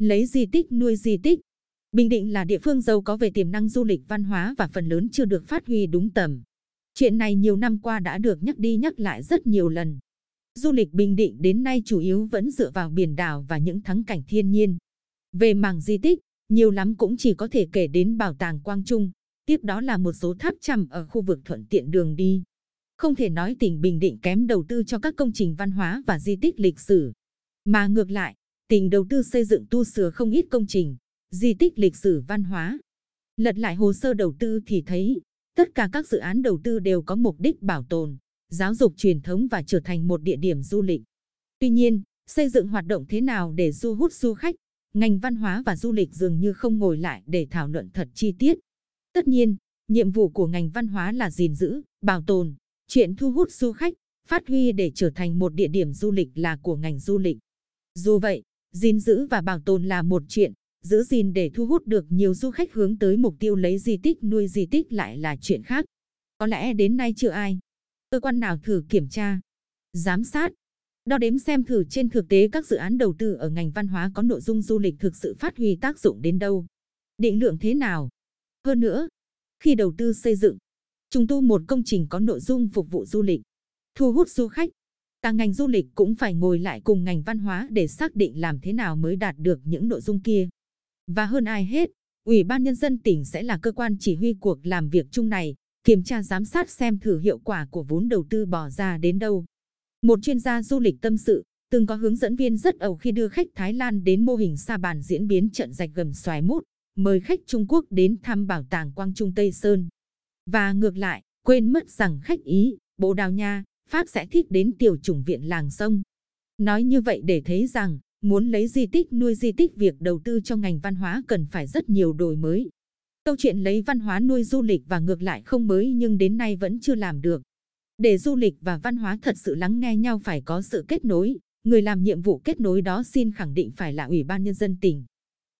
Lấy di tích nuôi di tích. Bình Định là địa phương giàu có về tiềm năng du lịch văn hóa và phần lớn chưa được phát huy đúng tầm. Chuyện này nhiều năm qua đã được nhắc đi nhắc lại rất nhiều lần. Du lịch Bình Định đến nay chủ yếu vẫn dựa vào biển đảo và những thắng cảnh thiên nhiên. Về mảng di tích, nhiều lắm cũng chỉ có thể kể đến bảo tàng Quang Trung, tiếp đó là một số tháp chằm ở khu vực thuận tiện đường đi. Không thể nói tỉnh Bình Định kém đầu tư cho các công trình văn hóa và di tích lịch sử. Mà ngược lại, tỉnh đầu tư xây dựng tu sửa không ít công trình, di tích lịch sử văn hóa. Lật lại hồ sơ đầu tư thì thấy, tất cả các dự án đầu tư đều có mục đích bảo tồn, giáo dục truyền thống và trở thành một địa điểm du lịch. Tuy nhiên, xây dựng hoạt động thế nào để thu hút du khách, ngành văn hóa và du lịch dường như không ngồi lại để thảo luận thật chi tiết. Tất nhiên, nhiệm vụ của ngành văn hóa là gìn giữ, bảo tồn, chuyện thu hút du khách, phát huy để trở thành một địa điểm du lịch là của ngành du lịch. Dù vậy, gìn giữ và bảo tồn là một chuyện, giữ gìn để thu hút được nhiều du khách hướng tới mục tiêu lấy di tích nuôi di tích lại là chuyện khác. Có lẽ đến nay chưa ai, cơ quan nào thử kiểm tra, giám sát, đo đếm xem thử trên thực tế các dự án đầu tư ở ngành văn hóa có nội dung du lịch thực sự phát huy tác dụng đến đâu, định lượng thế nào. Hơn nữa, khi đầu tư xây dựng, trùng tu một công trình có nội dung phục vụ du lịch, thu hút du khách, cả ngành du lịch cũng phải ngồi lại cùng ngành văn hóa để xác định làm thế nào mới đạt được những nội dung kia. Và hơn ai hết, Ủy ban Nhân dân tỉnh sẽ là cơ quan chỉ huy cuộc làm việc chung này, kiểm tra giám sát xem thử hiệu quả của vốn đầu tư bỏ ra đến đâu. Một chuyên gia du lịch tâm sự, từng có hướng dẫn viên rất ẩu khi đưa khách Thái Lan đến mô hình sa bàn diễn biến trận rạch gầm xoài mút, mời khách Trung Quốc đến thăm bảo tàng Quang Trung Tây Sơn. Và ngược lại, quên mất rằng khách Ý, Bồ Đào Nha, Pháp sẽ thích đến tiểu chủng viện làng sông. Nói như vậy để thấy rằng, muốn lấy di tích nuôi di tích việc đầu tư cho ngành văn hóa cần phải rất nhiều đổi mới. Câu chuyện lấy văn hóa nuôi du lịch và ngược lại không mới nhưng đến nay vẫn chưa làm được. Để du lịch và văn hóa thật sự lắng nghe nhau phải có sự kết nối, người làm nhiệm vụ kết nối đó xin khẳng định phải là Ủy ban Nhân dân tỉnh.